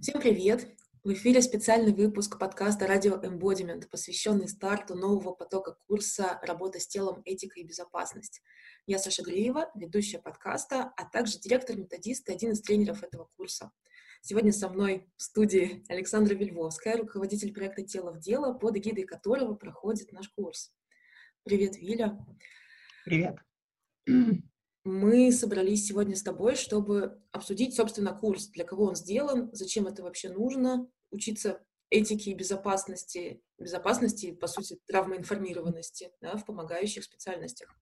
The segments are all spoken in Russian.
Всем привет! В эфире специальный выпуск подкаста «Радио Embodiment», посвященный старту нового потока курса «Работа с телом, этика и безопасность». Я Саша Гриева, ведущая подкаста, а также директор-методист и один из тренеров этого курса. Сегодня со мной в студии Александра Вильвовская, руководитель проекта «Тело в дело», под эгидой которого проходит наш курс. Привет, Виля. Привет мы собрались сегодня с тобой, чтобы обсудить, собственно, курс, для кого он сделан, зачем это вообще нужно, учиться этике и безопасности, безопасности, по сути, травмоинформированности да, в помогающих специальностях.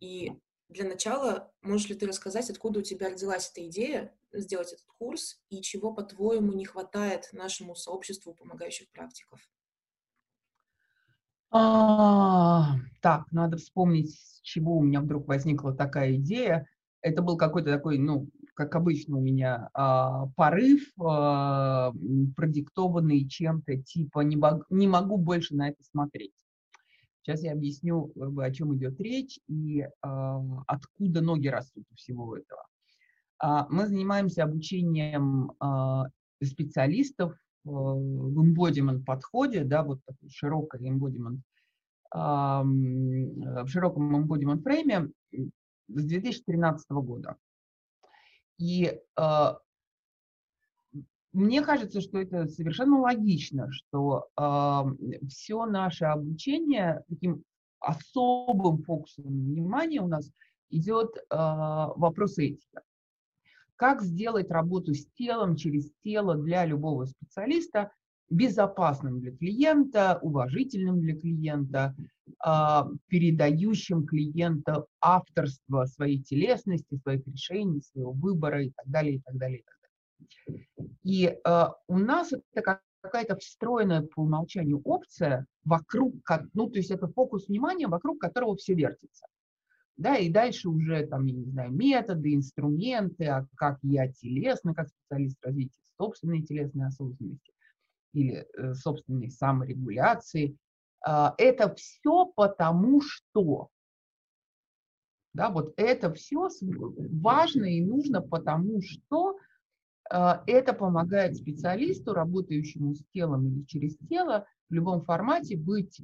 И для начала, можешь ли ты рассказать, откуда у тебя родилась эта идея сделать этот курс и чего, по-твоему, не хватает нашему сообществу помогающих практиков? А, так, надо вспомнить, с чего у меня вдруг возникла такая идея. Это был какой-то такой, ну, как обычно у меня, а, порыв, а, продиктованный чем-то типа не, бог, не могу больше на это смотреть. Сейчас я объясню, о чем идет речь и а, откуда ноги растут у всего этого. А, мы занимаемся обучением а, специалистов в embodiment подходе, да, вот такой широкой embodiment, в широком embodiment фрейме с 2013 года. И а, мне кажется, что это совершенно логично, что э, все наше обучение таким особым фокусом внимания у нас идет э, вопрос этики как сделать работу с телом, через тело для любого специалиста безопасным для клиента, уважительным для клиента, а, передающим клиента авторство своей телесности, своих решений, своего выбора и так далее, и так далее, и так далее. И а, у нас это какая-то встроенная по умолчанию опция вокруг, ну, то есть это фокус внимания, вокруг которого все вертится да, и дальше уже там, я не знаю, методы, инструменты, а как я телесно, как специалист развития собственной телесной осознанности или э, собственной саморегуляции. Э, это все потому что. Да, вот это все важно и нужно потому что э, это помогает специалисту, работающему с телом или через тело, в любом формате быть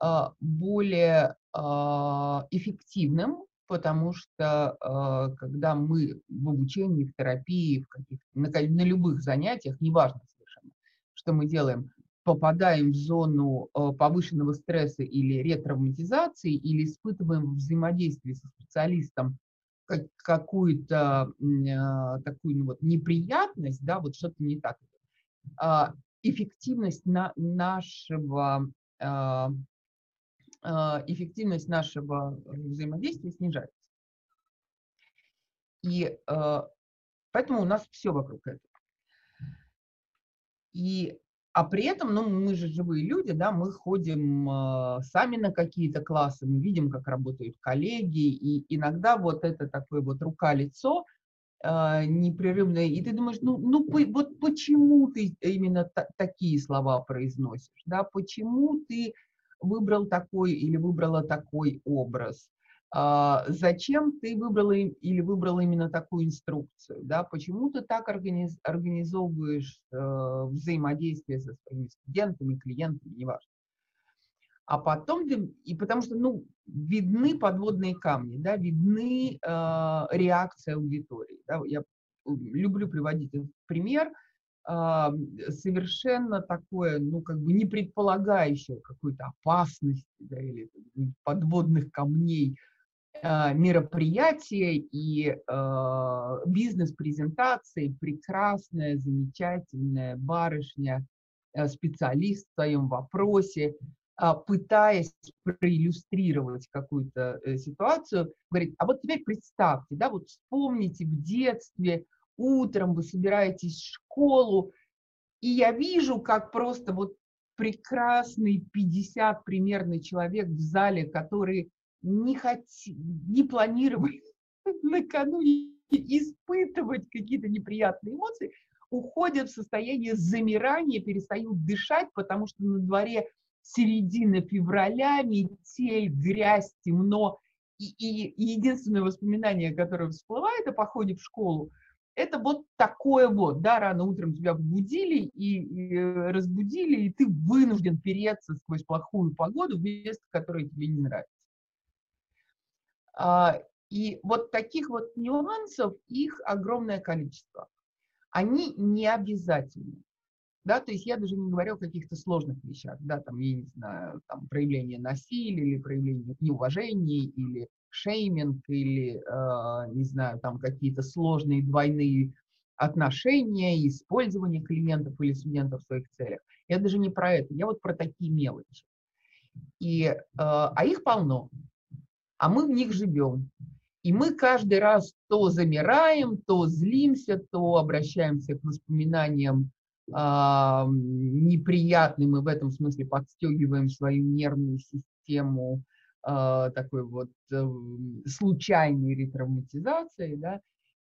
а, более а, эффективным, потому что а, когда мы в обучении, в терапии, в каких на, на любых занятиях, неважно совершенно, что мы делаем, попадаем в зону повышенного стресса или ретравматизации, или испытываем взаимодействие со специалистом какую-то такую ну, вот, неприятность, да, вот что-то не так эффективность на нашего а, а, эффективность нашего взаимодействия снижается. И а, поэтому у нас все вокруг этого. И, а при этом, ну, мы же живые люди, да, мы ходим сами на какие-то классы, мы видим, как работают коллеги, и иногда вот это такое вот рука-лицо, непрерывное, и ты думаешь, ну, ну вот почему ты именно такие слова произносишь, да, почему ты выбрал такой или выбрала такой образ, а, зачем ты выбрала или выбрала именно такую инструкцию, да, почему ты так организ, организовываешь э, взаимодействие со своими студентами, клиентами, неважно а потом, и потому что, ну, видны подводные камни, да, видны э, реакции аудитории. Да, я люблю приводить пример, э, совершенно такое, ну, как бы не предполагающее какой-то опасности, да, или подводных камней э, мероприятие и э, бизнес-презентации, прекрасная, замечательная барышня, специалист в своем вопросе, а, пытаясь проиллюстрировать какую-то э, ситуацию, говорит, а вот теперь представьте, да, вот вспомните в детстве, утром вы собираетесь в школу, и я вижу, как просто вот прекрасный 50 примерный человек в зале, который не, хоти, не планировали накануне испытывать какие-то неприятные эмоции, уходят в состояние замирания, перестают дышать, потому что на дворе середина февраля, метель, грязь, темно. И, и, и единственное воспоминание, которое всплывает о походе в школу, это вот такое вот, да, рано утром тебя побудили и, и разбудили, и ты вынужден переться сквозь плохую погоду в место, которое тебе не нравится. А, и вот таких вот нюансов, их огромное количество. Они не обязательны. Да, то есть я даже не говорю о каких-то сложных вещах, да, там, я не знаю, там, проявление насилия или проявление неуважения, или шейминг, или, э, не знаю, там, какие-то сложные двойные отношения, использование клиентов или студентов в своих целях. Я даже не про это, я вот про такие мелочи. И, э, а их полно, а мы в них живем. И мы каждый раз то замираем, то злимся, то обращаемся к воспоминаниям а, неприятным и в этом смысле подстегиваем свою нервную систему а, такой вот а, случайной ретравматизацией, да,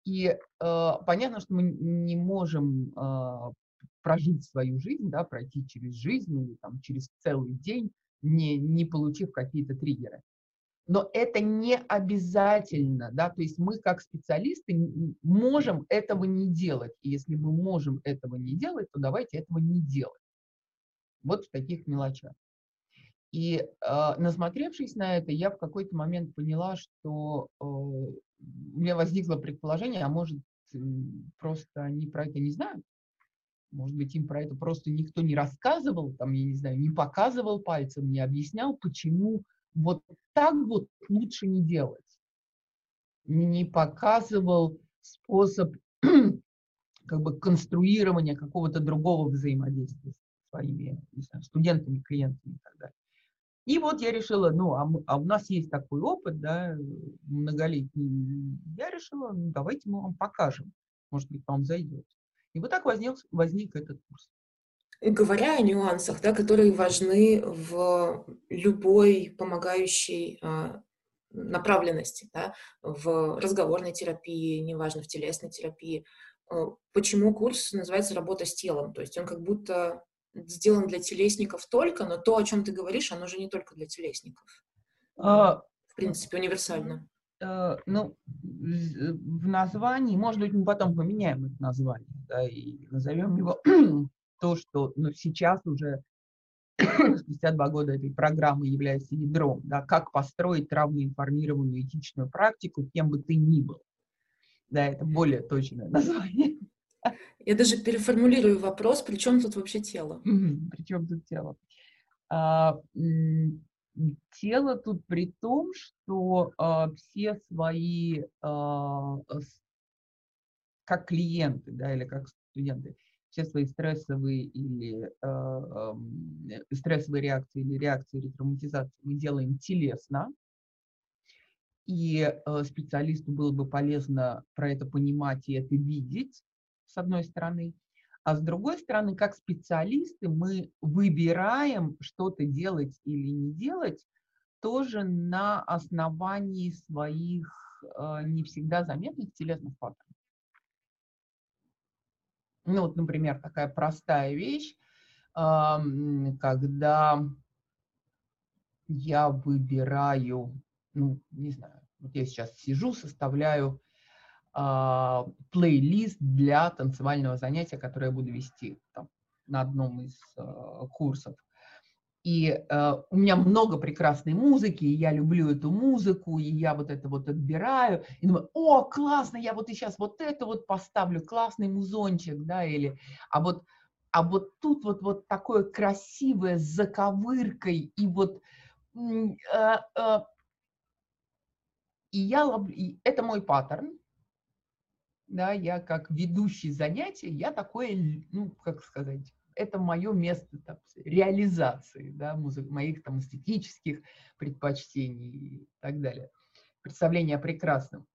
и а, понятно, что мы не можем прожить свою жизнь, да, пройти через жизнь или там, через целый день, не, не получив какие-то триггеры но это не обязательно, да, то есть мы как специалисты можем этого не делать, и если мы можем этого не делать, то давайте этого не делать. Вот в таких мелочах. И э, насмотревшись на это, я в какой-то момент поняла, что э, у меня возникло предположение, а может, просто они про это не знают, может быть, им про это просто никто не рассказывал, там, я не знаю, не показывал пальцем, не объяснял, почему вот так вот лучше не делать. Не показывал способ как бы конструирования какого-то другого взаимодействия с своими не знаю, студентами, клиентами и так далее. И вот я решила, ну, а, мы, а у нас есть такой опыт, да, многолетний. Я решила, ну, давайте мы вам покажем. Может быть, вам зайдет. И вот так возник, возник этот курс. Говоря о нюансах, да, которые важны в любой помогающей а, направленности, да, в разговорной терапии, неважно, в телесной терапии, а, почему курс называется «Работа с телом», то есть он как будто сделан для телесников только, но то, о чем ты говоришь, оно же не только для телесников. А, в принципе, универсально. А, ну, в названии, может быть, мы потом поменяем это название, да, и назовем его то, что ну, сейчас уже спустя два года этой программы является ядром, да, как построить травмоинформированную этичную практику, кем бы ты ни был. Да, это более точное название. Я даже переформулирую вопрос, при чем тут вообще тело? При чем тут тело? А, тело тут при том, что а, все свои, а, как клиенты, да, или как студенты, все свои стрессовые или э, э, стрессовые реакции или реакции ретравматизации мы делаем телесно. И э, специалисту было бы полезно про это понимать и это видеть, с одной стороны. А с другой стороны, как специалисты мы выбираем что-то делать или не делать тоже на основании своих э, не всегда заметных телесных паттернов. Ну, вот, например, такая простая вещь, когда я выбираю, ну, не знаю, вот я сейчас сижу, составляю а, плейлист для танцевального занятия, которое я буду вести там, на одном из а, курсов. И э, у меня много прекрасной музыки, и я люблю эту музыку, и я вот это вот отбираю, и думаю, о, классно, я вот и сейчас вот это вот поставлю, классный музончик, да, или, а вот, а вот тут вот, вот такое красивое с заковыркой, и вот, э, э, и я, и это мой паттерн, да, я как ведущий занятия, я такое, ну, как сказать, это мое место там, реализации да, музык, моих там, эстетических предпочтений и так далее. Представление о прекрасном.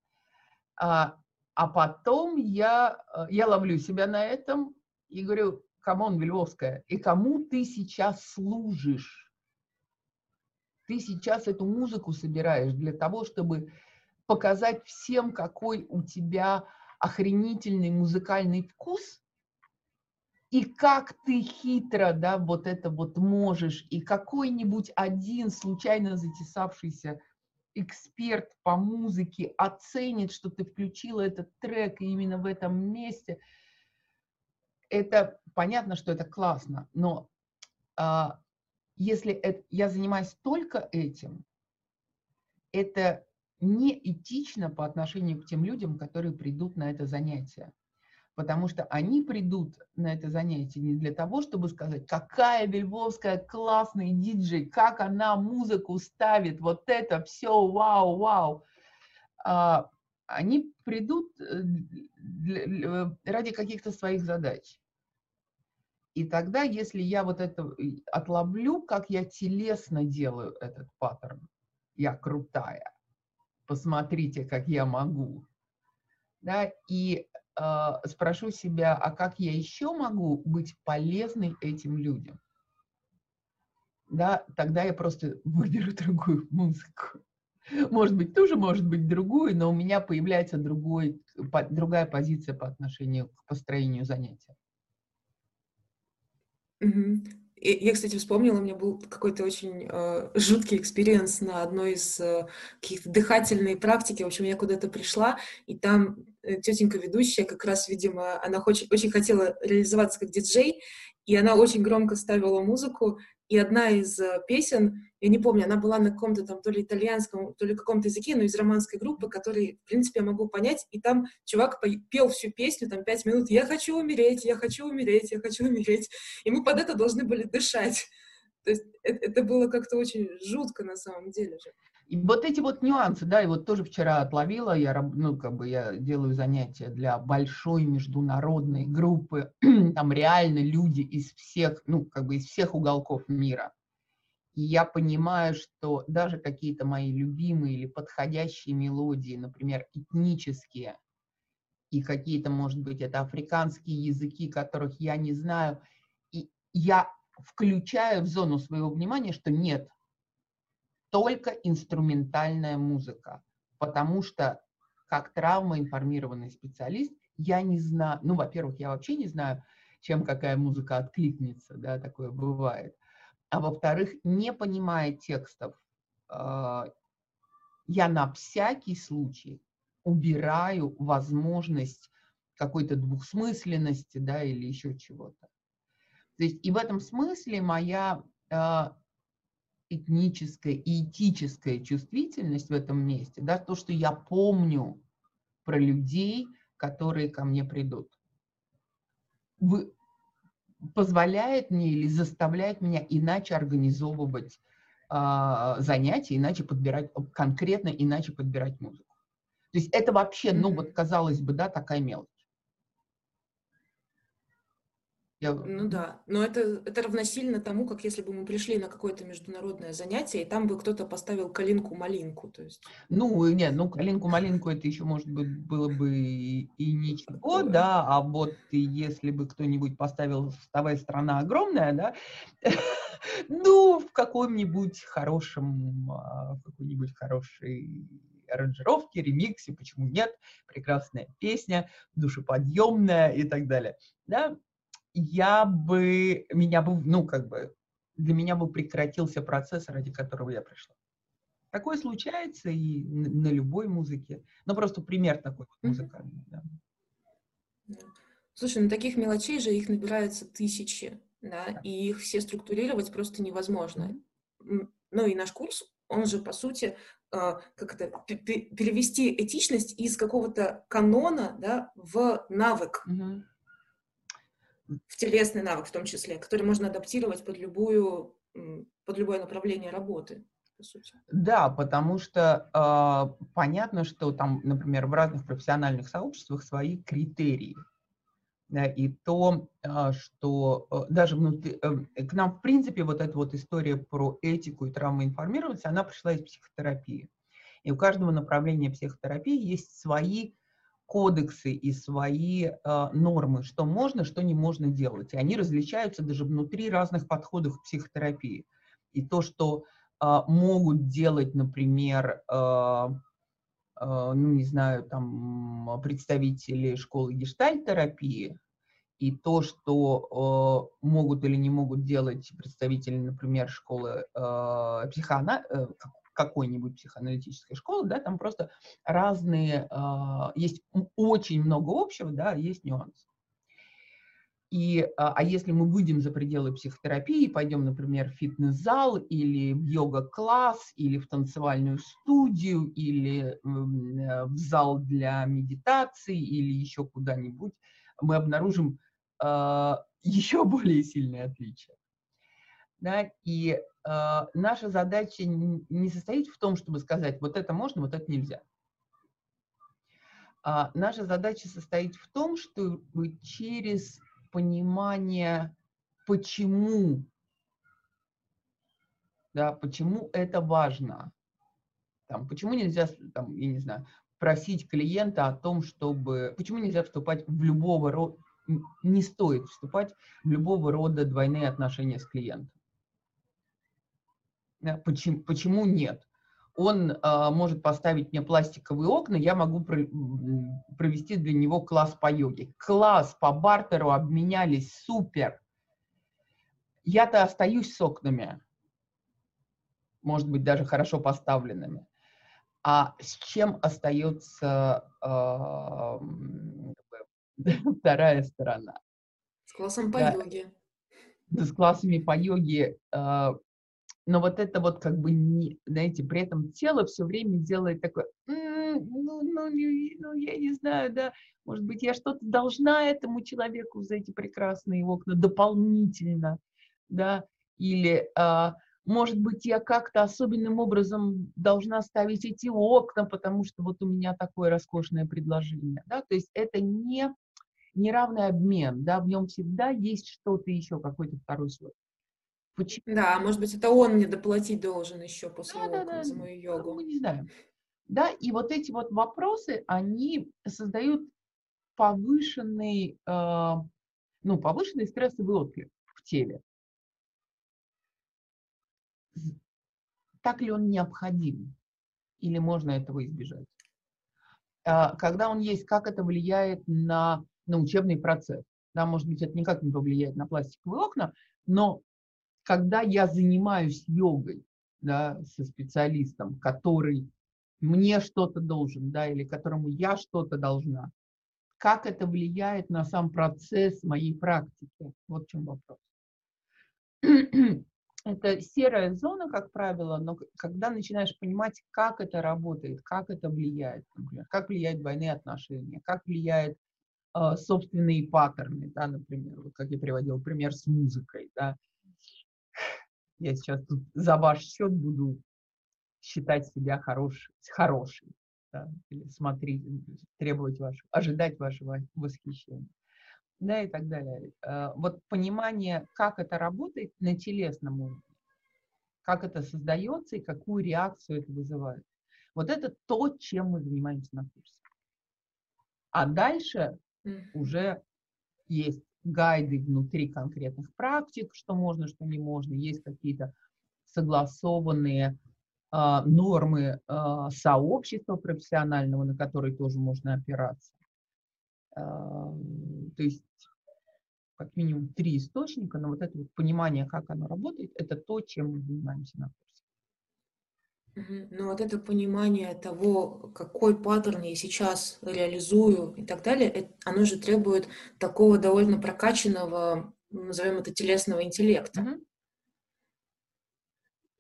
А, а потом я, э, я ловлю себя на этом и говорю, come on, Вильвовская, и кому ты сейчас служишь? Ты сейчас эту музыку собираешь для того, чтобы показать всем, какой у тебя охренительный музыкальный вкус – и как ты хитро, да, вот это вот можешь, и какой-нибудь один случайно затесавшийся эксперт по музыке оценит, что ты включила этот трек именно в этом месте, это понятно, что это классно, но а, если это, я занимаюсь только этим, это неэтично по отношению к тем людям, которые придут на это занятие. Потому что они придут на это занятие не для того, чтобы сказать, какая Бельбовская классный диджей, как она музыку ставит, вот это все, вау, вау. А, они придут э, для, ради каких-то своих задач. И тогда, если я вот это отловлю, как я телесно делаю этот паттерн, я крутая, посмотрите, как я могу, да, и э, спрошу себя, а как я еще могу быть полезной этим людям, да, тогда я просто выберу другую музыку. Может быть, тоже может быть другую, но у меня появляется другой, по, другая позиция по отношению к построению занятия. И я, кстати, вспомнила, у меня был какой-то очень э, жуткий experience на одной из э, каких-то дыхательной практики. В общем, я куда-то пришла, и там тетенька ведущая, как раз, видимо, она очень, очень хотела реализоваться как диджей, и она очень громко ставила музыку, и одна из э, песен, я не помню, она была на каком-то там то ли итальянском, то ли каком-то языке, но из романской группы, который, в принципе, я могу понять, и там чувак пел всю песню, там, пять минут, «Я хочу умереть, я хочу умереть, я хочу умереть», и мы под это должны были дышать. То есть это, было как-то очень жутко на самом деле же. И вот эти вот нюансы, да, и вот тоже вчера отловила, я, ну, как бы я делаю занятия для большой международной группы, там реально люди из всех, ну, как бы из всех уголков мира. И я понимаю, что даже какие-то мои любимые или подходящие мелодии, например, этнические, и какие-то, может быть, это африканские языки, которых я не знаю, и я включаю в зону своего внимания, что нет, только инструментальная музыка, потому что как травмоинформированный специалист я не знаю, ну, во-первых, я вообще не знаю, чем какая музыка откликнется, да, такое бывает. А во-вторых, не понимая текстов, а, я на всякий случай убираю возможность какой-то двухсмысленности, да, или еще чего-то. То есть и в этом смысле моя а, этническая и этическая чувствительность в этом месте, да, то, что я помню про людей, которые ко мне придут, вы, позволяет мне или заставляет меня иначе организовывать э, занятия, иначе подбирать, конкретно иначе подбирать музыку. То есть это вообще, ну вот казалось бы, да, такая мелочь. Я... Ну да, но это, это равносильно тому, как если бы мы пришли на какое-то международное занятие, и там бы кто-то поставил калинку-малинку, то есть... Ну, нет, ну, калинку-малинку это еще, может быть, было бы и, и ничего, да, а вот если бы кто-нибудь поставил «Вставая страна огромная», да, ну, в каком-нибудь хорошем, а, в какой-нибудь хорошей аранжировке, ремиксе, почему нет, прекрасная песня, душеподъемная и так далее, да, я бы, меня бы, ну, как бы, для меня бы прекратился процесс, ради которого я пришла. Такое случается и на любой музыке. Ну, просто пример такой вот музыкальный. Да. Слушай, ну таких мелочей же их набирается тысячи, да, да. и их все структурировать просто невозможно. Ну и наш курс, он же, по сути, а, как это, перевести этичность из какого-то канона, да, в навык. Угу в телесный навык в том числе, который можно адаптировать под любую, под любое направление работы. Да, потому что э, понятно, что там, например, в разных профессиональных сообществах свои критерии. Да, и то, э, что э, даже внутри, э, к нам, в принципе, вот эта вот история про этику и травмоинформированность, она пришла из психотерапии. И у каждого направления психотерапии есть свои кодексы и свои э, нормы, что можно, что не можно делать. И они различаются даже внутри разных подходов к психотерапии. И то, что э, могут делать, например, э, э, ну, не знаю, там, представители школы гештальт-терапии, и то, что э, могут или не могут делать представители, например, школы э, психоана, э, какой-нибудь психоаналитической школы, да, там просто разные, э, есть очень много общего, да, есть нюансы. И, а, а если мы выйдем за пределы психотерапии, пойдем, например, в фитнес-зал или в йога-класс, или в танцевальную студию, или э, в зал для медитации, или еще куда-нибудь, мы обнаружим э, еще более сильные отличия. Да? И наша задача не состоит в том, чтобы сказать, вот это можно, вот это нельзя. А наша задача состоит в том, чтобы через понимание, почему, да, почему это важно. Там, почему нельзя, там, я не знаю, просить клиента о том, чтобы... Почему нельзя вступать в любого рода... Не стоит вступать в любого рода двойные отношения с клиентом. Да, почему, почему нет? он э, может поставить мне пластиковые окна, я могу про, провести для него класс по йоге. Класс по бартеру обменялись, супер. Я-то остаюсь с окнами, может быть, даже хорошо поставленными. А с чем остается э, вторая сторона? С классом по да. йоге. С классами по йоге э, но вот это вот как бы, не, знаете, при этом тело все время делает такое, ну, ну, ну, я не знаю, да, может быть, я что-то должна этому человеку за эти прекрасные окна дополнительно, да, или, а, может быть, я как-то особенным образом должна ставить эти окна, потому что вот у меня такое роскошное предложение, да, то есть это не неравный обмен, да, в нем всегда есть что-то еще, какой-то второй слой. Почему? Да, может быть, это он мне доплатить должен еще после да, да, да. за мою йогу. Мы не знаем. Да, и вот эти вот вопросы, они создают повышенный, э, ну, повышенный стрессовый отклик в теле. Так ли он необходим? Или можно этого избежать? Э, когда он есть, как это влияет на, на учебный процесс? Да, может быть, это никак не повлияет на пластиковые окна, но когда я занимаюсь йогой, да, со специалистом, который мне что-то должен, да, или которому я что-то должна, как это влияет на сам процесс моей практики? Вот в чем вопрос. Это серая зона, как правило, но когда начинаешь понимать, как это работает, как это влияет, например, как влияют двойные отношения, как влияют э, собственные паттерны, да, например, вот как я приводил пример с музыкой, да, я сейчас тут за ваш счет буду считать себя хорош, хорошей, да, или смотреть, требовать вашего, ожидать вашего восхищения, да, и так далее. Э, вот понимание, как это работает на телесном уровне, как это создается и какую реакцию это вызывает. Вот это то, чем мы занимаемся на курсе. А дальше уже есть гайды внутри конкретных практик, что можно, что не можно, есть какие-то согласованные э, нормы э, сообщества профессионального, на которые тоже можно опираться. Э, то есть как минимум три источника, но вот это вот понимание, как оно работает, это то, чем мы занимаемся на курсе. Ну, вот это понимание того, какой паттерн я сейчас реализую и так далее, оно же требует такого довольно прокачанного, назовем это, телесного интеллекта. Mm-hmm.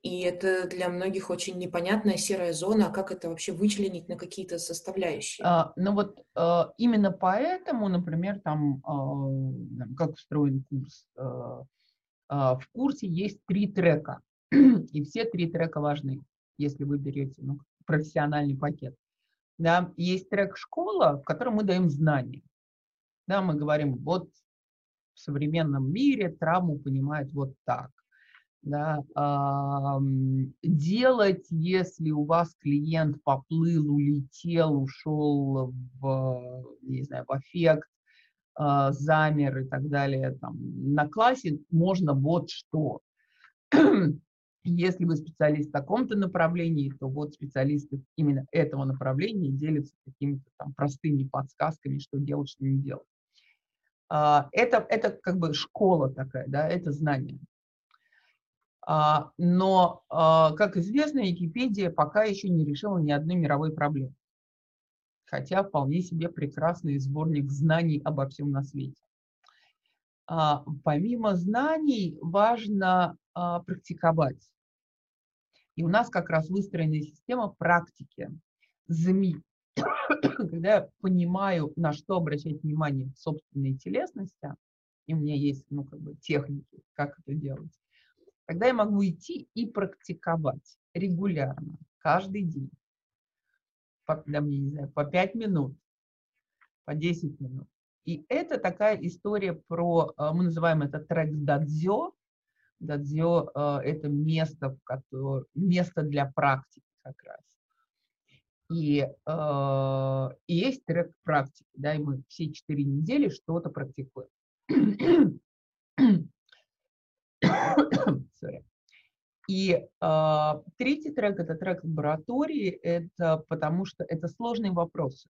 И это для многих очень непонятная серая зона, а как это вообще вычленить на какие-то составляющие? А, ну вот а, именно поэтому, например, там, а, как устроен курс, а, а, в курсе есть три трека, и все три трека важны если вы берете ну, профессиональный пакет. Да, есть трек «Школа», в котором мы даем знания. Да, мы говорим, вот в современном мире травму понимают вот так. Да, э, делать, если у вас клиент поплыл, улетел, ушел в, не знаю, в эффект, э, замер и так далее, там, на классе можно вот что. Если вы специалист в таком-то направлении, то вот специалисты именно этого направления делятся какими-то там простыми подсказками, что делать, что не делать. А, это, это как бы школа такая, да, это знание. А, но, а, как известно, Википедия пока еще не решила ни одной мировой проблемы. Хотя вполне себе прекрасный сборник знаний обо всем на свете. А, помимо знаний важно практиковать. И у нас как раз выстроена система практики. Когда я понимаю, на что обращать внимание в собственной телесности, и у меня есть ну, как бы техники, как это делать, Тогда я могу идти и практиковать регулярно, каждый день. По, да, мне, не знаю, по 5 минут, по 10 минут. И это такая история про, э, мы называем это трек дадзё. Дадзё э, – это место, в котором, место для практики как раз. И, э, и есть трек практики, да, и мы все четыре недели что-то практикуем. Sorry. И э, третий трек – это трек лаборатории, это потому что это сложные вопросы.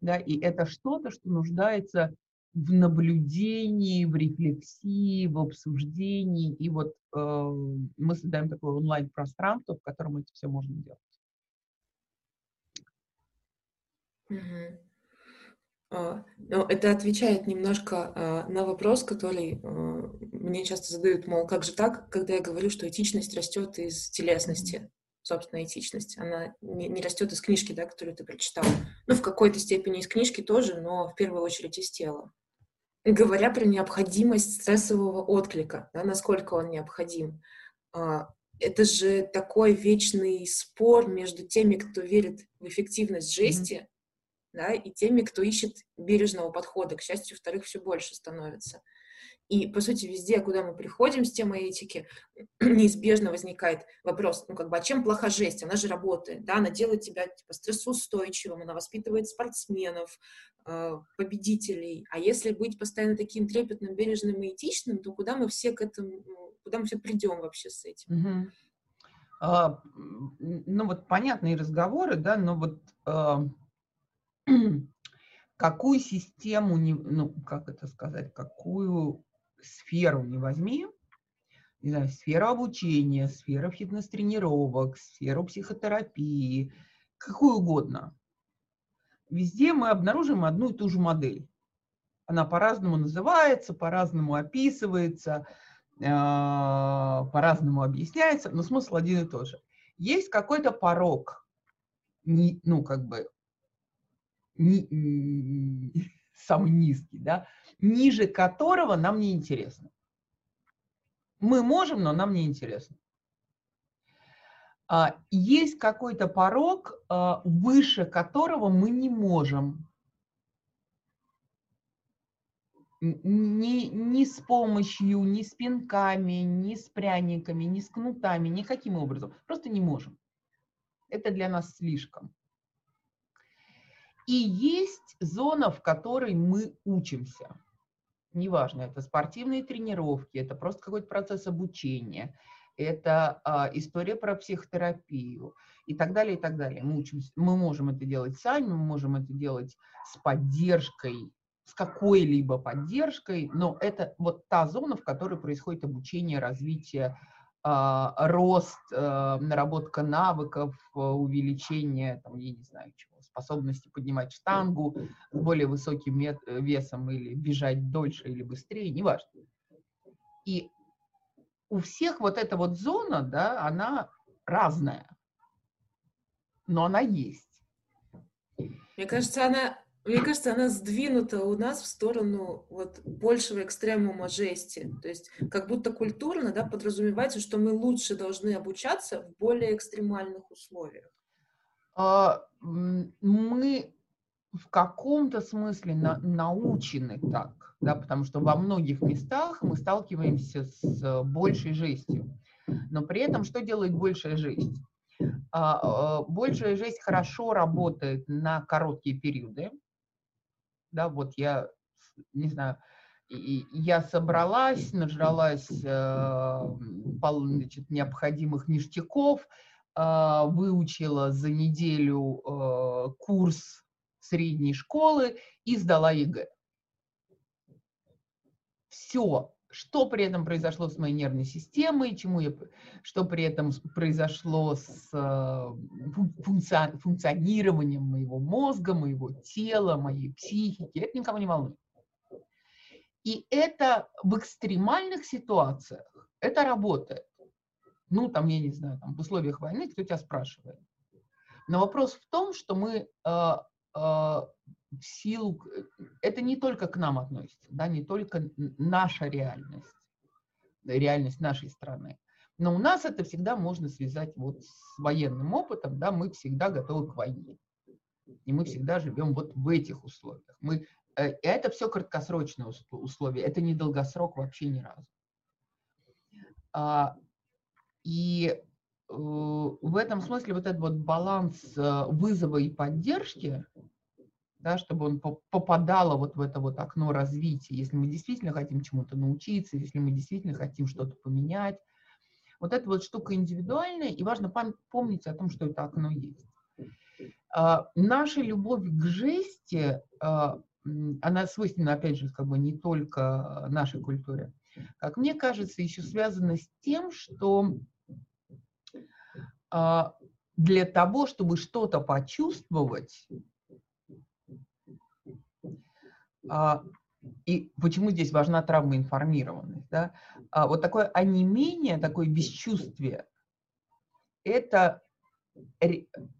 Да, и это что-то, что нуждается в наблюдении, в рефлексии, в обсуждении. И вот э, мы создаем такое онлайн-пространство, в котором это все можно делать. Угу. А, ну, это отвечает немножко а, на вопрос, который а, мне часто задают, мол, как же так, когда я говорю, что этичность растет из телесности, собственная этичность, она не, не растет из книжки, да, которую ты прочитал. Ну, в какой-то степени из книжки тоже, но в первую очередь из тела. Говоря про необходимость стрессового отклика, да, насколько он необходим, это же такой вечный спор между теми, кто верит в эффективность жести, да, и теми, кто ищет бережного подхода. К счастью, вторых все больше становится. И, по сути, везде, куда мы приходим с темой этики, неизбежно возникает вопрос, ну, как бы, а чем плоха жесть? Она же работает, да, она делает тебя, типа, стрессоустойчивым, она воспитывает спортсменов, э, победителей. А если быть постоянно таким трепетным, бережным и этичным, то куда мы все к этому, куда мы все придем вообще с этим? Угу. А, ну, вот понятные разговоры, да, но вот... А какую систему, ну, как это сказать, какую сферу не возьми, не знаю, сферу обучения, сферу фитнес-тренировок, сферу психотерапии, какую угодно. Везде мы обнаружим одну и ту же модель. Она по-разному называется, по-разному описывается, э, по-разному объясняется, но смысл один и тот же. Есть какой-то порог, ну, как бы, самый низкий, да, ниже которого нам не интересно. Мы можем, но нам не интересно. А, есть какой-то порог, а, выше которого мы не можем. Ни, ни с помощью, ни с пинками, ни с пряниками, ни с кнутами, никаким образом. Просто не можем. Это для нас слишком. И есть зона, в которой мы учимся. Неважно, это спортивные тренировки, это просто какой-то процесс обучения, это а, история про психотерапию и так далее, и так далее. Мы, учимся, мы можем это делать сами, мы можем это делать с поддержкой, с какой-либо поддержкой, но это вот та зона, в которой происходит обучение, развитие, а, рост, а, наработка навыков, увеличение, там, я не знаю чего способности поднимать штангу с более высоким весом или бежать дольше или быстрее, неважно. И у всех вот эта вот зона, да, она разная, но она есть. Мне кажется, она, мне кажется, она сдвинута у нас в сторону вот большего экстремума жести. То есть как будто культурно да, подразумевается, что мы лучше должны обучаться в более экстремальных условиях. А, мы в каком-то смысле на, научены так, да, потому что во многих местах мы сталкиваемся с большей жестью. Но при этом что делает большая жесть? А, а, большая жесть хорошо работает на короткие периоды. Да, вот я, не знаю, я собралась, нажралась э, значит, необходимых ништяков, выучила за неделю а, курс средней школы и сдала ЕГЭ. Все, что при этом произошло с моей нервной системой, чему я, что при этом произошло с функци, функционированием моего мозга, моего тела, моей психики. Это никого не волнует. И это в экстремальных ситуациях, это работает. Ну, там, я не знаю, там, в условиях войны кто тебя спрашивает. Но вопрос в том, что мы э, э, силу... Это не только к нам относится, да, не только наша реальность, реальность нашей страны. Но у нас это всегда можно связать вот с военным опытом, да, мы всегда готовы к войне. И мы всегда живем вот в этих условиях. Мы Э, это все краткосрочные условия, это не долгосрок вообще ни разу. А, и э, в этом смысле вот этот вот баланс э, вызова и поддержки, да, чтобы он попадало вот в это вот окно развития, если мы действительно хотим чему-то научиться, если мы действительно хотим что-то поменять. Вот эта вот штука индивидуальная, и важно помнить о том, что это окно есть. А, наша любовь к жести а, она свойственна, опять же, как бы не только нашей культуре. Как мне кажется, еще связана с тем, что для того, чтобы что-то почувствовать, а, и почему здесь важна травмоинформированность, да? А вот такое онемение, такое бесчувствие, это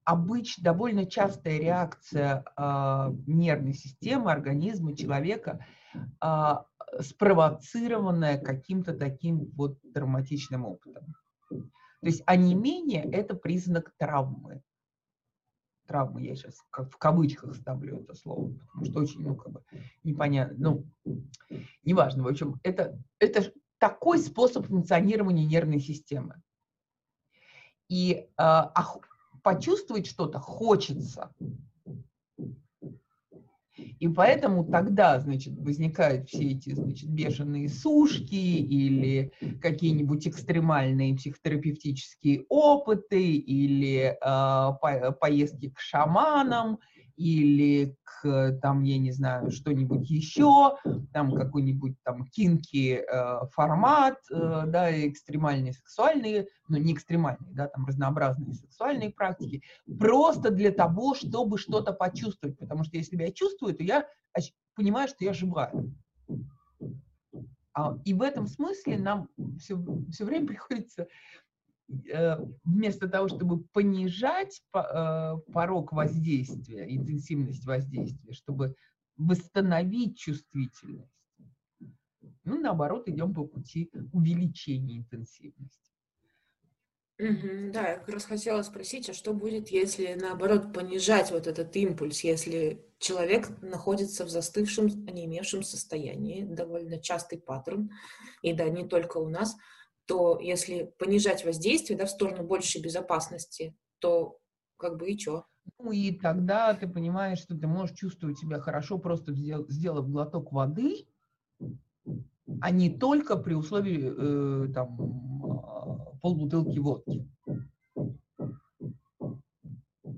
обычно довольно частая реакция э, нервной системы, организма человека, э, спровоцированная каким-то таким вот травматичным опытом. То есть онемение – это признак травмы. Травмы я сейчас в кавычках ставлю это слово, потому что очень, ну, как бы, непонятно, ну, неважно, в общем, это, это такой способ функционирования нервной системы. И э, почувствовать что-то хочется. И поэтому тогда, значит, возникают все эти, значит, бешеные сушки или какие-нибудь экстремальные психотерапевтические опыты или э, поездки к шаманам или к, там, я не знаю, что-нибудь еще, там какой-нибудь там кинки э, формат, э, да, экстремальные сексуальные, ну не экстремальные, да, там разнообразные сексуальные практики, просто для того, чтобы что-то почувствовать, потому что если я чувствую, то я понимаю, что я живая. А, и в этом смысле нам все, все время приходится вместо того, чтобы понижать э, порог воздействия, интенсивность воздействия, чтобы восстановить чувствительность, ну, наоборот, идем по пути увеличения интенсивности. Угу, да, я как раз хотела спросить, а что будет, если, наоборот, понижать вот этот импульс, если человек находится в застывшем, онемевшем состоянии, довольно частый паттерн, и да, не только у нас, то если понижать воздействие да, в сторону большей безопасности, то как бы и что? Ну и тогда ты понимаешь, что ты можешь чувствовать себя хорошо, просто сделав глоток воды, а не только при условии э, там, а, полбутылки водки.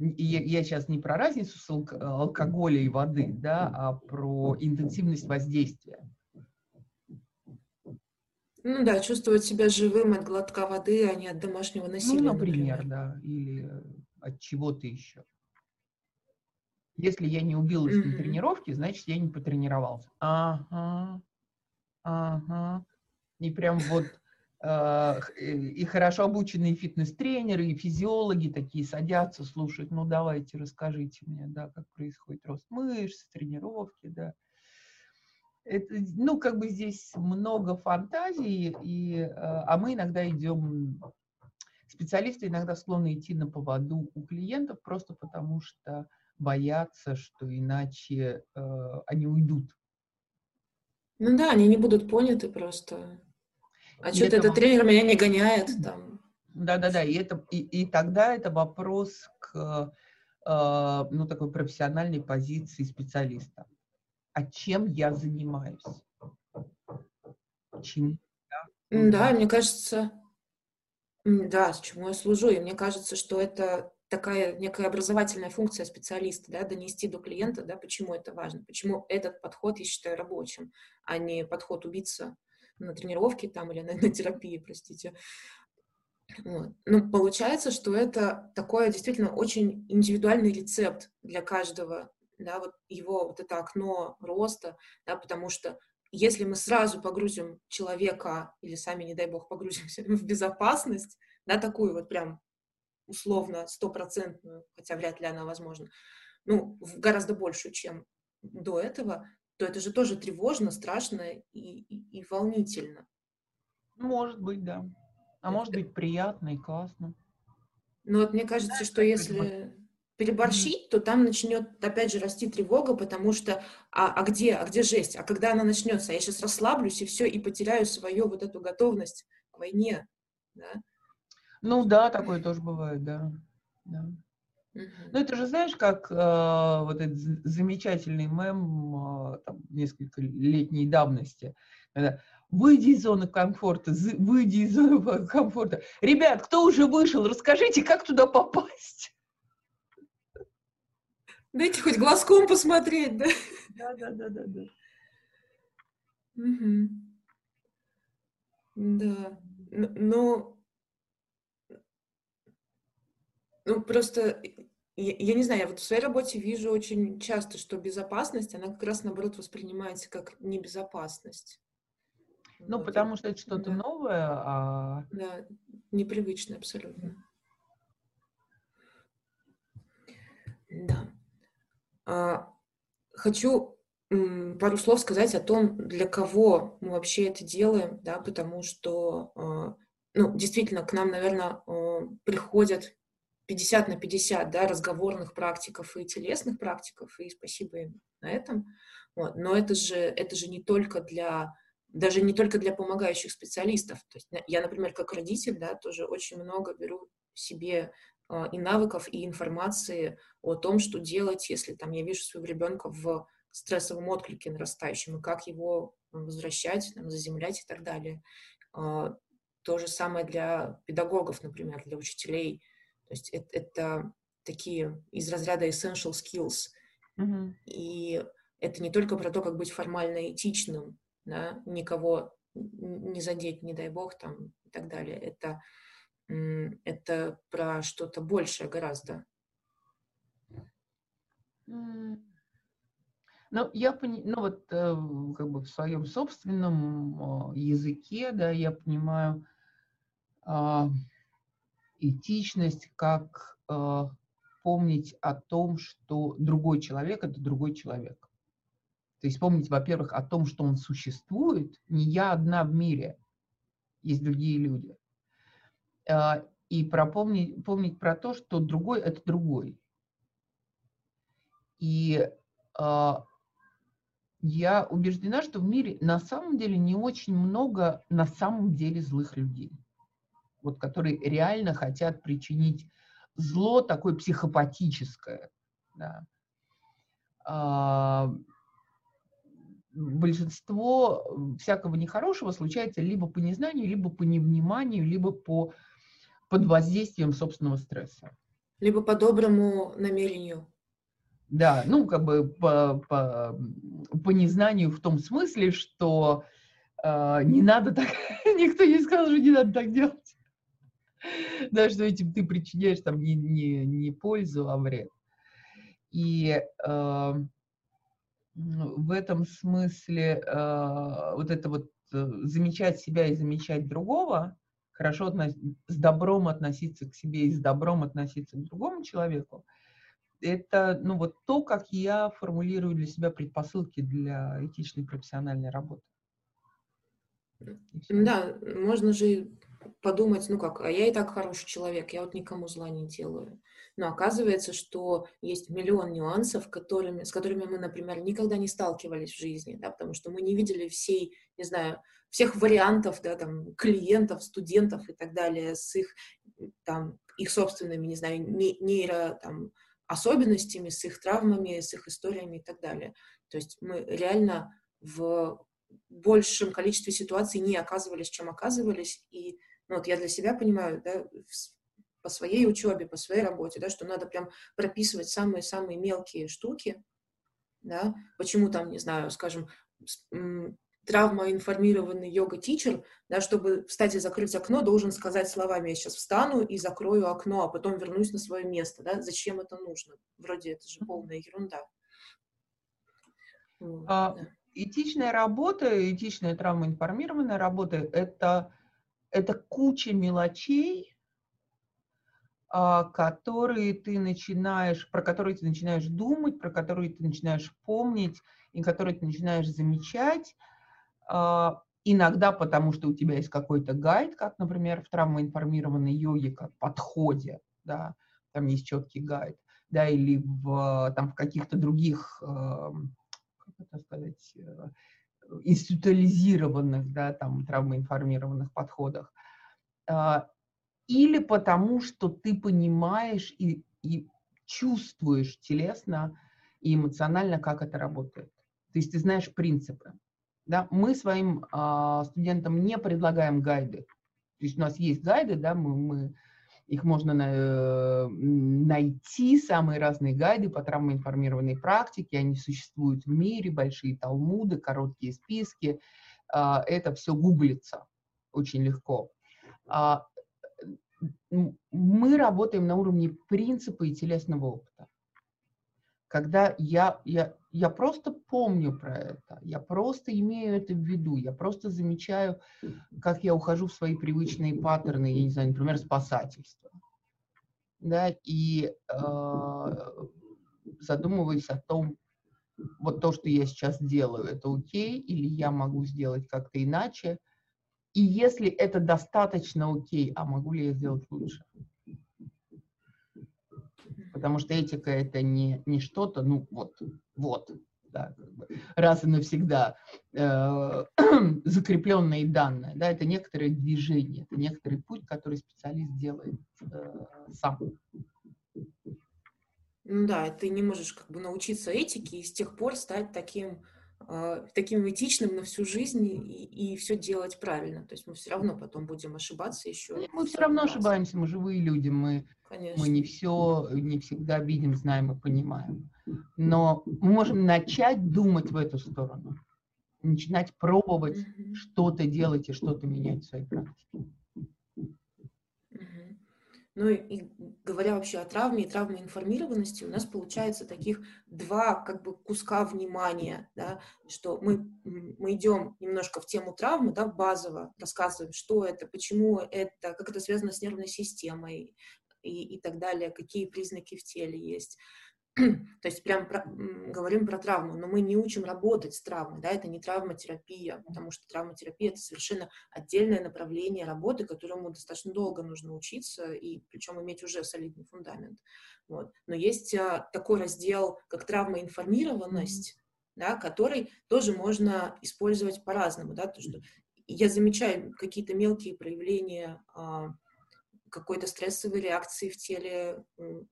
Я, я сейчас не про разницу с алк алкоголя и воды, да, а про интенсивность воздействия. Ну да, чувствовать себя живым от глотка воды, а не от домашнего ну, насилия. Ну, например, например. да, или от чего-то еще. Если я не убилась mm-hmm. на тренировке, значит, я не потренировался. Ага, ага. И прям вот э, и хорошо обученные фитнес-тренеры, и физиологи такие садятся, слушают, ну давайте, расскажите мне, да, как происходит рост мышц, тренировки, да это, ну, как бы здесь много фантазий, и, э, а мы иногда идем, специалисты иногда склонны идти на поводу у клиентов просто потому, что боятся, что иначе э, они уйдут. Ну да, они не будут поняты просто. А что-то этот тренер меня не гоняет там. Да-да-да, и, это, и, и тогда это вопрос к э, ну, такой профессиональной позиции специалиста а чем я занимаюсь. Чем я да, мне кажется, да, с чему я служу. И мне кажется, что это такая некая образовательная функция специалиста, да, донести до клиента, да, почему это важно, почему этот подход я считаю рабочим, а не подход убийца на тренировке там или на, на терапии, простите. Вот. Ну, получается, что это такое действительно очень индивидуальный рецепт для каждого, да, вот его вот это окно роста, да, потому что если мы сразу погрузим человека или сами, не дай бог, погрузимся в безопасность, да, такую вот прям условно стопроцентную, хотя вряд ли она возможна, ну, гораздо большую, чем до этого, то это же тоже тревожно, страшно и, и, и волнительно. Может быть, да. А может быть, приятно и классно. Ну вот мне кажется, что если переборщить, то там начнет опять же расти тревога, потому что а, а где, а где жесть, а когда она начнется, я сейчас расслаблюсь и все, и потеряю свою вот эту готовность к войне, да? Ну да, такое тоже бывает, да. да. Ну это же знаешь, как э, вот этот замечательный мем э, там, несколько летней давности, когда выйди из зоны комфорта, выйди из зоны комфорта. Ребят, кто уже вышел, расскажите, как туда попасть. Дайте хоть глазком посмотреть, да? Да, да, да, да, да. Угу. Да. Но, ну, просто, я, я не знаю, я вот в своей работе вижу очень часто, что безопасность, она как раз, наоборот, воспринимается как небезопасность. Ну, вот. потому что это что-то да. новое, а... Да, непривычное абсолютно. Да. А, хочу пару слов сказать о том, для кого мы вообще это делаем, да, потому что, а, ну, действительно, к нам, наверное, приходят 50 на 50, да, разговорных практиков и телесных практиков, и спасибо им на этом. Вот. Но это же, это же не только для, даже не только для помогающих специалистов. То есть я, например, как родитель, да, тоже очень много беру себе и навыков, и информации о том, что делать, если там я вижу своего ребенка в стрессовом отклике нарастающем, и как его возвращать, там, заземлять и так далее. А, то же самое для педагогов, например, для учителей. То есть это, это такие из разряда essential skills. Mm-hmm. И это не только про то, как быть формально этичным, да, никого не задеть, не дай бог, там, и так далее. Это это про что-то большее гораздо. Ну, я пони... ну вот э, как бы в своем собственном языке, да, я понимаю а, этичность как а, помнить о том, что другой человек это другой человек. То есть помнить, во-первых, о том, что он существует, не я одна в мире, есть другие люди. А, и пропомнить, помнить про то, что другой – это другой. И а, я убеждена, что в мире на самом деле не очень много на самом деле злых людей, вот, которые реально хотят причинить зло такое психопатическое. Да. А, большинство всякого нехорошего случается либо по незнанию, либо по невниманию, либо по под воздействием собственного стресса. Либо по доброму намерению. Да, ну, как бы по, по, по незнанию в том смысле, что э, не надо так, никто не сказал, что не надо так делать. Да, что этим ты причиняешь там не, не, не пользу, а вред. И э, в этом смысле э, вот это вот э, замечать себя и замечать другого, хорошо с добром относиться к себе и с добром относиться к другому человеку, это ну, вот то, как я формулирую для себя предпосылки для этичной профессиональной работы. Да, можно же подумать, ну как, а я и так хороший человек, я вот никому зла не делаю. Но оказывается, что есть миллион нюансов, которыми, с которыми мы, например, никогда не сталкивались в жизни, да, потому что мы не видели всей, не знаю, всех вариантов, да, там, клиентов, студентов и так далее, с их, там, их собственными, не знаю, нейро, там, особенностями, с их травмами, с их историями и так далее. То есть мы реально в большем количестве ситуаций не оказывались, чем оказывались. И ну, вот я для себя понимаю, да, по своей учебе, по своей работе, да, что надо прям прописывать самые-самые мелкие штуки, да, почему там, не знаю, скажем, травмоинформированный йога-тичер, да, чтобы встать и закрыть окно, должен сказать словами «я сейчас встану и закрою окно, а потом вернусь на свое место». Да? Зачем это нужно? Вроде это же полная ерунда. А, да. Этичная работа, этичная травмоинформированная работа – это, это куча мелочей, которые ты начинаешь, про которые ты начинаешь думать, про которые ты начинаешь помнить и которые ты начинаешь замечать, а, иногда потому, что у тебя есть какой-то гайд, как, например, в травмоинформированной йоге, как подходе, да, там есть четкий гайд, да, или в, там, в каких-то других, как это сказать, э, институализированных, да, там, травмоинформированных подходах. А, или потому, что ты понимаешь и, и чувствуешь телесно и эмоционально, как это работает. То есть ты знаешь принципы. Да? Мы своим э, студентам не предлагаем гайды. То есть у нас есть гайды, да, мы, мы их можно на, э, найти, самые разные гайды по травмоинформированной практике, они существуют в мире, большие талмуды, короткие списки, э, это все гуглится очень легко. Мы работаем на уровне принципа и телесного опыта. Когда я, я, я просто помню про это, я просто имею это в виду, я просто замечаю, как я ухожу в свои привычные паттерны, я не знаю, например, спасательства. Да, и э, задумываюсь о том, вот то, что я сейчас делаю, это окей, или я могу сделать как-то иначе, и если это достаточно окей, а могу ли я сделать лучше? Потому что этика это не, не что-то, ну вот, вот, да, раз и навсегда э, закрепленные данные, да, это некоторое движение, это некоторый путь, который специалист делает э, сам. Ну да, ты не можешь как бы научиться этике и с тех пор стать таким таким этичным на всю жизнь и, и все делать правильно. То есть мы все равно потом будем ошибаться еще. Мы все равно раз. ошибаемся, мы живые люди, мы, мы не все, не всегда видим, знаем и понимаем. Но мы можем начать думать в эту сторону, начинать пробовать mm-hmm. что-то делать и что-то менять в своей практике. Ну и говоря вообще о травме и травмоинформированности, у нас получается таких два как бы куска внимания, да, что мы, мы идем немножко в тему травмы, да, базово рассказываем, что это, почему это, как это связано с нервной системой и, и так далее, какие признаки в теле есть. То есть прям про, говорим про травму, но мы не учим работать с травмой, да, это не травматерапия, потому что травматерапия это совершенно отдельное направление работы, которому достаточно долго нужно учиться, и причем иметь уже солидный фундамент. Вот. Но есть а, такой раздел, как травмоинформированность, да, который тоже можно использовать по-разному, да, то, что я замечаю какие-то мелкие проявления а, какой-то стрессовой реакции в теле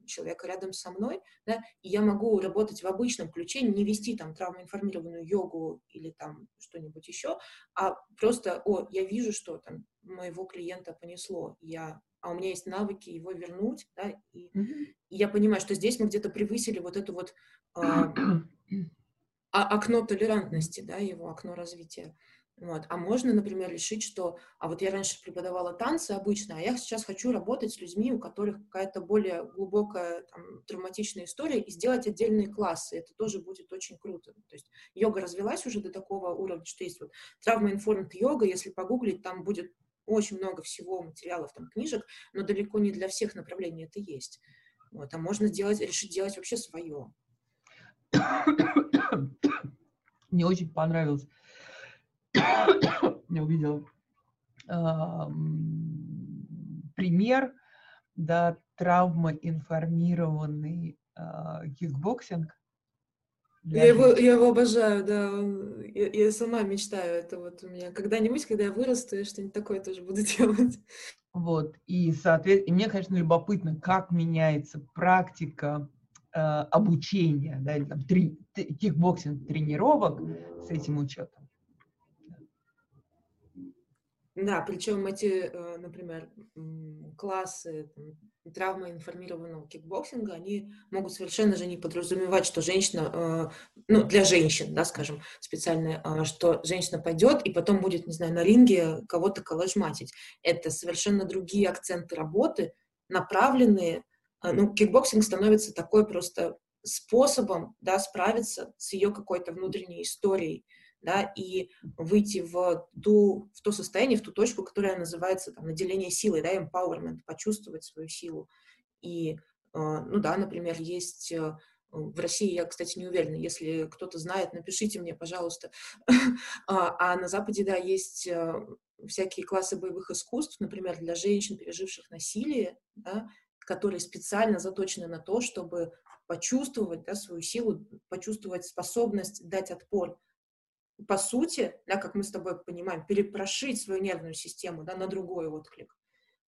человека рядом со мной, да, и я могу работать в обычном ключе, не вести там травмоинформированную йогу или там что-нибудь еще, а просто, о, я вижу, что там моего клиента понесло, я, а у меня есть навыки его вернуть, да, и, mm-hmm. и я понимаю, что здесь мы где-то превысили вот это вот а, окно толерантности, да, его окно развития. Вот. А можно, например, решить, что, а вот я раньше преподавала танцы обычно, а я сейчас хочу работать с людьми, у которых какая-то более глубокая там, травматичная история, и сделать отдельные классы. Это тоже будет очень круто. То есть йога развелась уже до такого уровня, что есть вот травма-информт йога, если погуглить, там будет очень много всего материалов, там, книжек, но далеко не для всех направлений это есть. Вот. А можно сделать, решить делать вообще свое. Мне очень понравилось я увидела пример, да, травмоинформированный э, кикбоксинг. Я его, я его обожаю, да. Я, я сама мечтаю это вот у меня. Когда-нибудь, когда я вырасту, я что-нибудь такое тоже буду делать. Вот, и, соответственно, и мне, конечно, любопытно, как меняется практика э, обучения, да, или там три, кикбоксинг тренировок с этим учетом. Да, причем эти, э, например, классы травмоинформированного кикбоксинга, они могут совершенно же не подразумевать, что женщина, э, ну, для женщин, да, скажем, специально, э, что женщина пойдет и потом будет, не знаю, на ринге кого-то колошматить. Это совершенно другие акценты работы, направленные, э, ну, кикбоксинг становится такой просто способом, да, справиться с ее какой-то внутренней историей, да, и выйти в, ту, в то состояние, в ту точку, которая называется там, наделение силой, да, empowerment, почувствовать свою силу. И, э, ну да, например, есть э, в России, я, кстати, не уверена, если кто-то знает, напишите мне, пожалуйста. А, а на Западе, да, есть э, всякие классы боевых искусств, например, для женщин, переживших насилие, да, которые специально заточены на то, чтобы почувствовать да, свою силу, почувствовать способность дать отпор по сути, да, как мы с тобой понимаем, перепрошить свою нервную систему да, на другой отклик.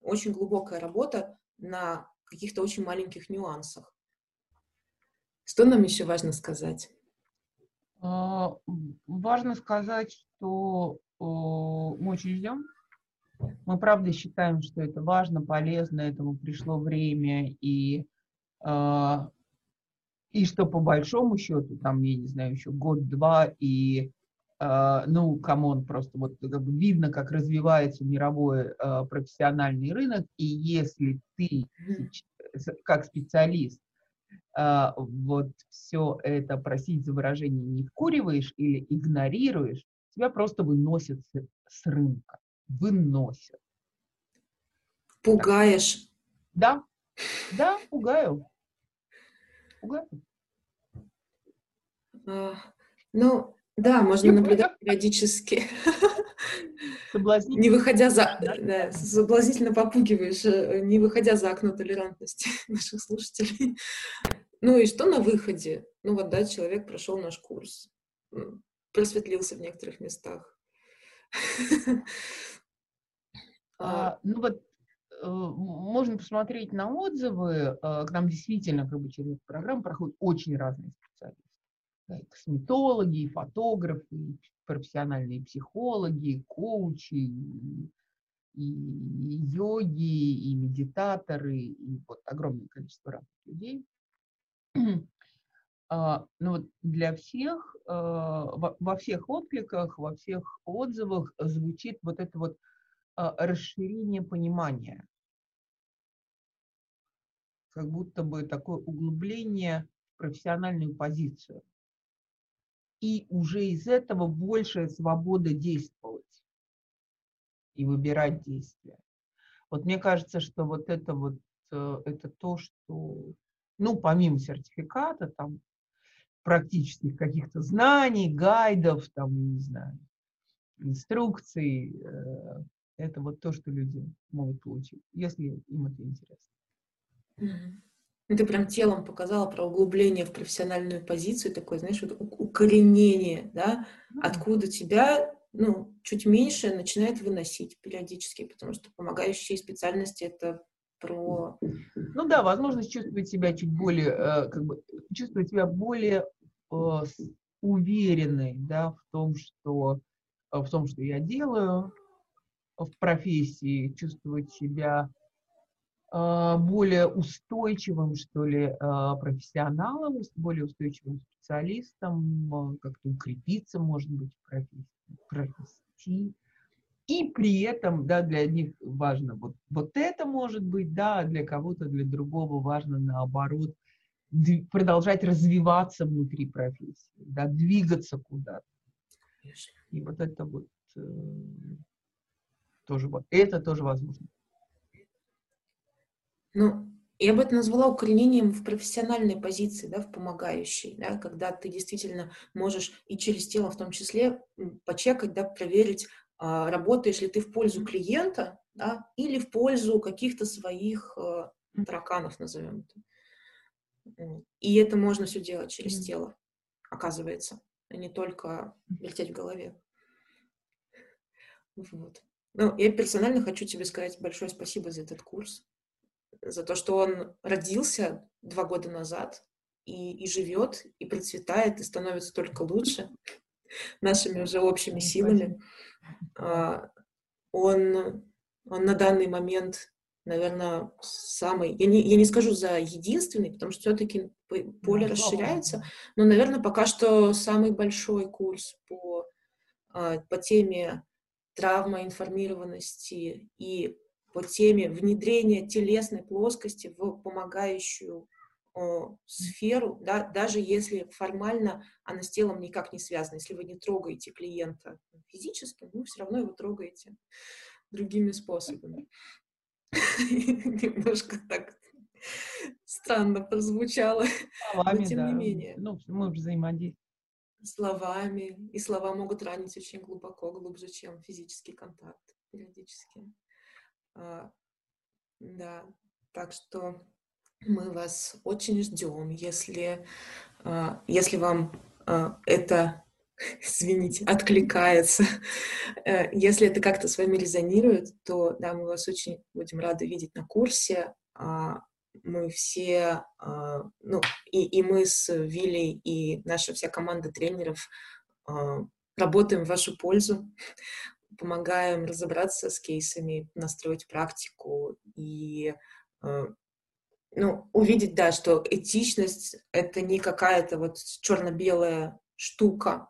Очень глубокая работа на каких-то очень маленьких нюансах. Что нам еще важно сказать? А, важно сказать, что мы очень ждем. Мы правда считаем, что это важно, полезно, этому пришло время, и, а, и что по большому счету, там, я не знаю, еще год-два, и ну, come on, просто вот как бы видно, как развивается мировой uh, профессиональный рынок, и если ты как специалист uh, вот все это, просить за выражение, не вкуриваешь или игнорируешь, тебя просто выносят с, с рынка, выносят. Пугаешь. Да, да, пугаю. Пугаю. Ну, да, можно наблюдать периодически. Не выходя за... Да, соблазнительно попугиваешь, э, не выходя за окно толерантности наших слушателей. Ну и что на выходе? Ну вот, да, человек прошел наш курс, просветлился в некоторых местах. А, ну вот, э, можно посмотреть на отзывы. Э, к нам действительно, как бы через эту программу проходят очень разные специалисты косметологи, фотографы, профессиональные психологи, коучи, и, и йоги, и медитаторы, и вот огромное количество разных людей. А, ну вот для всех, а, во всех откликах, во всех отзывах звучит вот это вот а, расширение понимания. Как будто бы такое углубление в профессиональную позицию и уже из этого большая свобода действовать и выбирать действия. Вот мне кажется, что вот это вот э, это то, что, ну, помимо сертификата, там, практических каких-то знаний, гайдов, там, не знаю, инструкций, э, это вот то, что люди могут получить, если им это интересно. Ну, ты прям телом показала про углубление в профессиональную позицию, такое, знаешь, вот укоренение, да, откуда тебя, ну, чуть меньше начинает выносить периодически, потому что помогающие специальности — это про... Ну да, возможность чувствовать себя чуть более, э, как бы, чувствовать себя более э, уверенной, да, в том, что, в том, что я делаю в профессии, чувствовать себя более устойчивым, что ли, а, профессионалом, более устойчивым специалистом, а, как-то укрепиться, может быть, в профессии. И при этом, да, для них важно вот, вот это может быть, да, для кого-то, для другого важно наоборот продолжать развиваться внутри профессии, да, двигаться куда-то. И вот это вот э, тоже, это тоже возможно. Ну, я бы это назвала укоренением в профессиональной позиции, да, в помогающей, да, когда ты действительно можешь и через тело в том числе почекать, да, проверить, а, работаешь ли ты в пользу клиента, да, или в пользу каких-то своих а, тараканов, назовем это. И это можно все делать через тело, оказывается, а не только вертеть в голове. Вот. Ну, я персонально хочу тебе сказать большое спасибо за этот курс за то, что он родился два года назад и, и живет, и процветает, и становится только лучше нашими уже общими силами. А, он, он на данный момент наверное, самый, я не, я не скажу за единственный, потому что все-таки поле да, расширяется, но, наверное, пока что самый большой курс по, а, по теме травма информированности и по теме внедрения телесной плоскости в помогающую о, сферу, да, даже если формально она с телом никак не связана. Если вы не трогаете клиента физически, ну, все равно его трогаете другими способами. Немножко так странно прозвучало, но тем не менее. Ну, мы взаимодействуем. Словами. И слова могут ранить очень глубоко, глубже, чем физический контакт периодически. А, да, так что мы вас очень ждем. Если, а, если вам а, это извините, откликается. Э, если это как-то с вами резонирует, то да, мы вас очень будем рады видеть на курсе. Мы все, ну, и, и мы с Вилей, и наша вся команда тренеров работаем в вашу пользу, помогаем разобраться с кейсами, настроить практику и ну, увидеть, да, что этичность — это не какая-то вот черно-белая штука,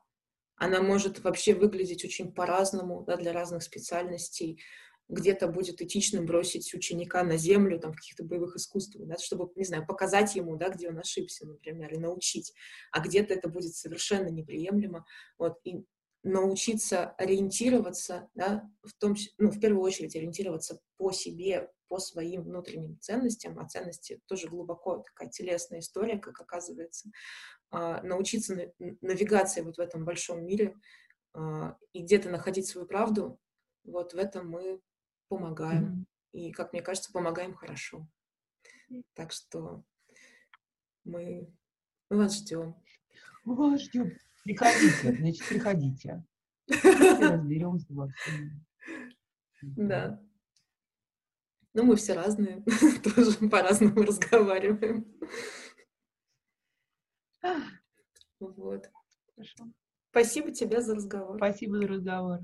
она может вообще выглядеть очень по-разному да, для разных специальностей. Где-то будет этичным бросить ученика на землю, там, в каких-то боевых искусствах, да, чтобы, не знаю, показать ему, да, где он ошибся, например, и научить. А где-то это будет совершенно неприемлемо. Вот, и научиться ориентироваться, да, в том, ну, в первую очередь ориентироваться по себе, по своим внутренним ценностям, а ценности тоже глубоко такая телесная история, как оказывается, а, научиться навигации вот в этом большом мире а, и где-то находить свою правду, вот в этом мы помогаем. Mm-hmm. И, как мне кажется, помогаем хорошо. Так что мы, мы вас ждем. Мы вас ждем. Приходите, значит, приходите. Разберемся во всем. Да. Ну, мы все разные, тоже по-разному разговариваем. Вот. Хорошо. Спасибо тебе за разговор. Спасибо за разговор.